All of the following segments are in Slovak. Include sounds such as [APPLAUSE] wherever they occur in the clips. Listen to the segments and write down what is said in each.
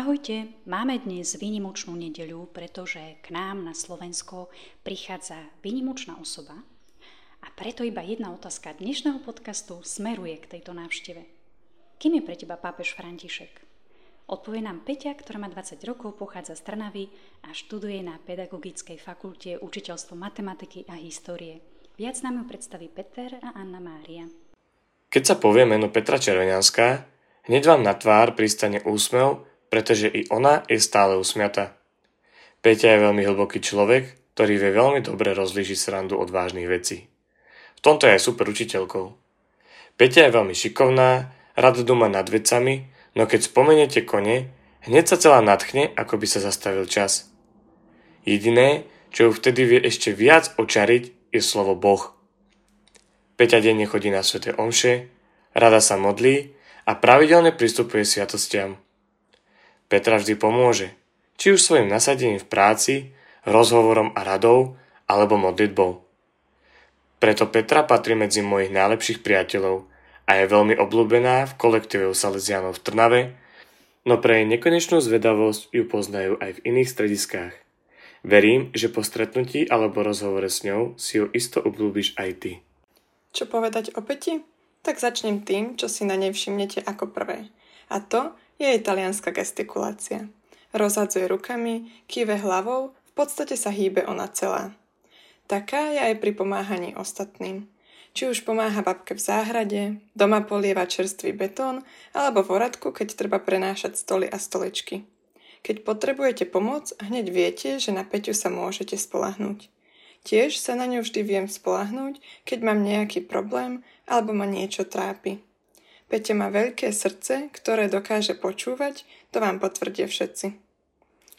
Ahojte, máme dnes výnimočnú nedeľu, pretože k nám na Slovensko prichádza výnimočná osoba a preto iba jedna otázka dnešného podcastu smeruje k tejto návšteve. Kým je pre teba pápež František? Odpovie nám Peťa, ktorá má 20 rokov, pochádza z Trnavy a študuje na Pedagogickej fakulte učiteľstvo matematiky a histórie. Viac nám ju predstaví Peter a Anna Mária. Keď sa povie meno Petra Červeňanská, hneď vám na tvár pristane úsmev pretože i ona je stále usmiata. Peťa je veľmi hlboký človek, ktorý vie veľmi dobre rozlížiť srandu od vážnych vecí. V tomto je aj super učiteľkou. Peťa je veľmi šikovná, rada doma nad vecami, no keď spomeniete kone, hneď sa celá nadchne, ako by sa zastavil čas. Jediné, čo ju vtedy vie ešte viac očariť, je slovo Boh. Peťa denne chodí na sveté omše, rada sa modlí a pravidelne pristupuje sviatostiam. Petra vždy pomôže, či už svojim nasadením v práci, rozhovorom a radou, alebo modlitbou. Preto Petra patrí medzi mojich najlepších priateľov a je veľmi obľúbená v kolektíve Salesianov v Trnave, no pre jej nekonečnú zvedavosť ju poznajú aj v iných strediskách. Verím, že po stretnutí alebo rozhovore s ňou si ju isto obľúbiš aj ty. Čo povedať o Peti? Tak začnem tým, čo si na nej všimnete ako prvé. A to je italianská gestikulácia. Rozhadzuje rukami, kýve hlavou, v podstate sa hýbe ona celá. Taká je aj pri pomáhaní ostatným. Či už pomáha babke v záhrade, doma polieva čerstvý betón, alebo v oradku, keď treba prenášať stoly a stolečky. Keď potrebujete pomoc, hneď viete, že na Peťu sa môžete spolahnúť. Tiež sa na ňu vždy viem spolahnúť, keď mám nejaký problém alebo ma niečo trápi. Peťa má veľké srdce, ktoré dokáže počúvať, to vám potvrdia všetci.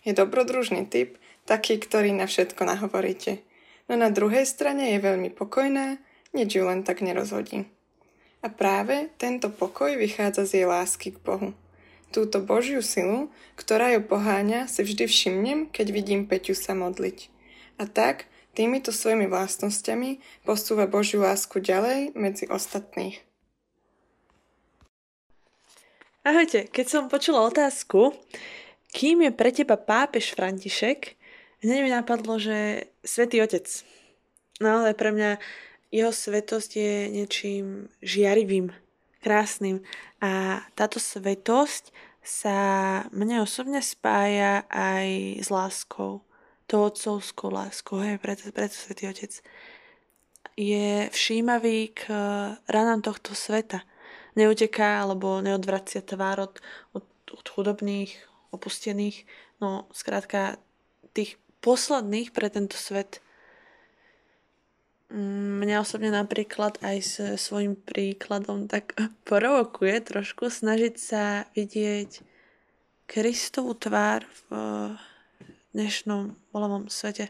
Je dobrodružný typ, taký, ktorý na všetko nahovoríte. No na druhej strane je veľmi pokojná, nič ju len tak nerozhodí. A práve tento pokoj vychádza z jej lásky k Bohu. Túto Božiu silu, ktorá ju poháňa, si vždy všimnem, keď vidím Peťu sa modliť. A tak, týmito svojimi vlastnosťami posúva Božiu lásku ďalej medzi ostatných. Ahojte, keď som počula otázku, kým je pre teba pápež František, hneď mi napadlo, že Svetý Otec. No ale pre mňa jeho svetosť je niečím žiarivým, krásnym. A táto svetosť sa mne osobne spája aj s láskou. To otcovskou láskou, hej, preto, preto Svetý Otec je všímavý k ranám tohto sveta neuteká alebo neodvracia tvár od, od, od chudobných, opustených. No, skrátka, tých posledných pre tento svet mm, mňa osobne napríklad aj s svojim príkladom tak [LAUGHS] provokuje trošku snažiť sa vidieť Kristovú tvár v dnešnom volavom svete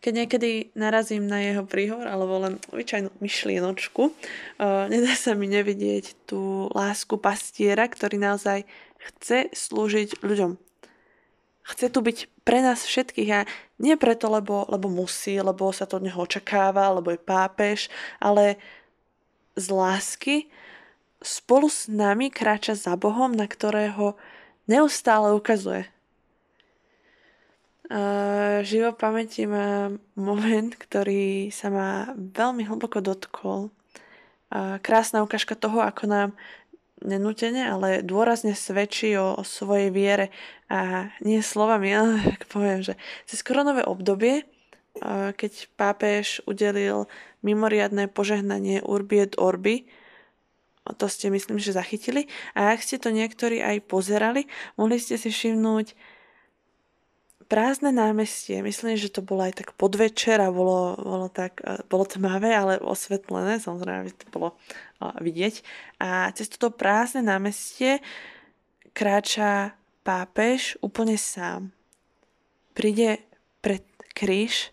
keď niekedy narazím na jeho príhovor alebo len obyčajnú myšlienočku, uh, nedá sa mi nevidieť tú lásku pastiera, ktorý naozaj chce slúžiť ľuďom. Chce tu byť pre nás všetkých a nie preto, lebo, lebo musí, lebo sa to od neho očakáva, lebo je pápež, ale z lásky spolu s nami kráča za Bohom, na ktorého neustále ukazuje Uh, živo pamäti mám moment, ktorý sa ma veľmi hlboko dotkol. Uh, krásna ukážka toho, ako nám nenútene, ale dôrazne svedčí o, o svojej viere a nie slovami, [LAUGHS] ale tak poviem, že cez koronové obdobie, uh, keď pápež udelil mimoriadné požehnanie Urbi et Orbi, to ste myslím, že zachytili. A ak ste to niektorí aj pozerali, mohli ste si všimnúť prázdne námestie, myslím, že to bolo aj tak podvečer a bolo, bolo, tak, e, bolo tmavé, ale osvetlené, samozrejme, aby to bolo vidieť. A cez toto prázdne námestie kráča pápež úplne sám. Príde pred kríž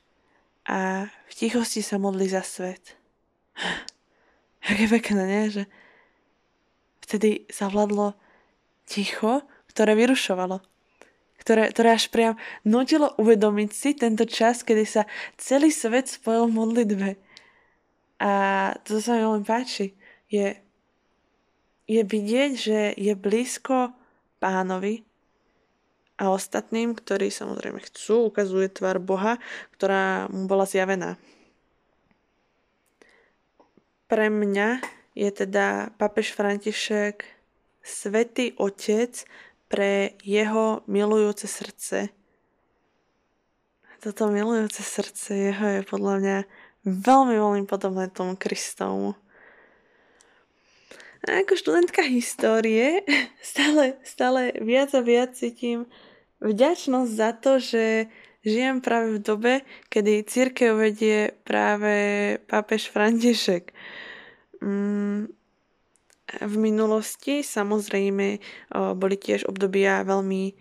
a v tichosti sa modlí za svet. [GASPS] Aké pekné, nie? Že vtedy zavladlo ticho, ktoré vyrušovalo ktoré, ktoré až priam nutilo uvedomiť si tento čas, kedy sa celý svet spojil v modlitbe. A to sa mi veľmi páči. Je, je vidieť, že je blízko pánovi a ostatným, ktorí samozrejme chcú, ukazuje tvár Boha, ktorá mu bola zjavená. Pre mňa je teda papež František svetý otec pre jeho milujúce srdce. Toto milujúce srdce jeho je podľa mňa veľmi, veľmi podobné tomu Kristovu. A ako študentka histórie [LAUGHS] stále, stále viac a viac cítim vďačnosť za to, že žijem práve v dobe, kedy církev vedie práve pápež František. Mm, v minulosti samozrejme boli tiež obdobia veľmi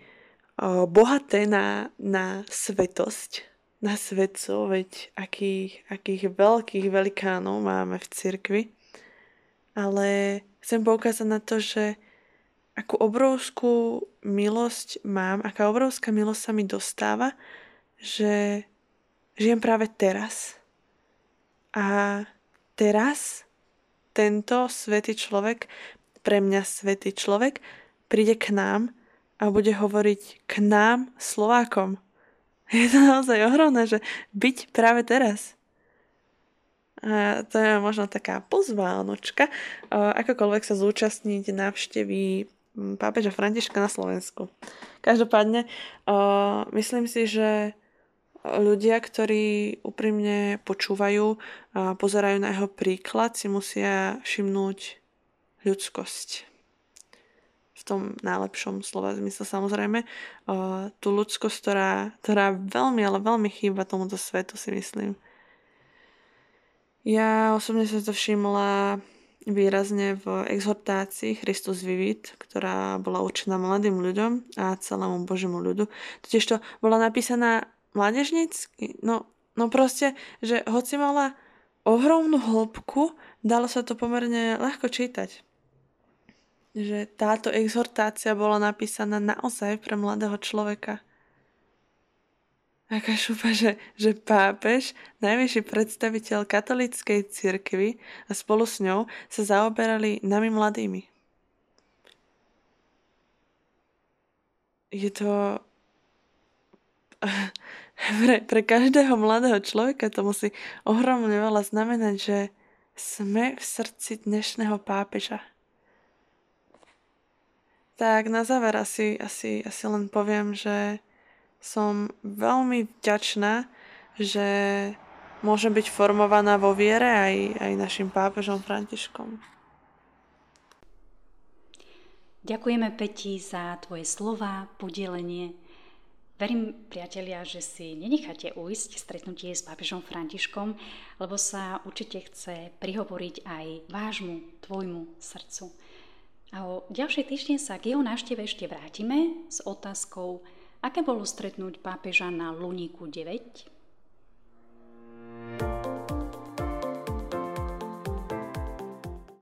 bohaté na, na svetosť, na svetcov, veď akých, akých veľkých velikánov máme v cirkvi. Ale chcem poukázať na to, že akú obrovskú milosť mám, aká obrovská milosť sa mi dostáva, že žijem práve teraz. A teraz tento svetý človek, pre mňa svetý človek, príde k nám a bude hovoriť k nám, Slovákom. [LAUGHS] Je to naozaj ohromné, že byť práve teraz. A to je možno taká pozvánočka, akokoľvek sa zúčastniť návštevy pápeža Františka na Slovensku. Každopádne, myslím si, že ľudia, ktorí úprimne počúvajú a pozerajú na jeho príklad, si musia všimnúť ľudskosť v tom najlepšom slova zmysle samozrejme. Uh, tú ľudskosť, ktorá, ktorá veľmi, ale veľmi chýba tomuto svetu si myslím. Ja osobne som to všimla výrazne v exhortácii Christus Vivit, ktorá bola určená mladým ľuďom a celému Božiemu ľudu. Totiž to bola napísaná mládežnícky, no, no proste, že hoci mala ohromnú hĺbku, dalo sa to pomerne ľahko čítať že táto exhortácia bola napísaná naozaj pre mladého človeka. Aká šupa, že, že pápež, najvyšší predstaviteľ katolíckej cirkvy a spolu s ňou sa zaoberali nami mladými. Je to... Pre, pre každého mladého človeka to musí ohromne veľa znamenať, že sme v srdci dnešného pápeža. Tak na záver asi, asi, asi len poviem, že som veľmi vďačná, že môžem byť formovaná vo viere aj, aj našim pápežom Františkom. Ďakujeme Peti za tvoje slova, podelenie. Verím, priatelia, že si nenecháte ujsť stretnutie s pápežom Františkom, lebo sa určite chce prihovoriť aj vášmu, tvojmu srdcu. A o ďalšie týždne sa k jeho návšteve ešte vrátime s otázkou, aké bolo stretnúť pápeža na Luníku 9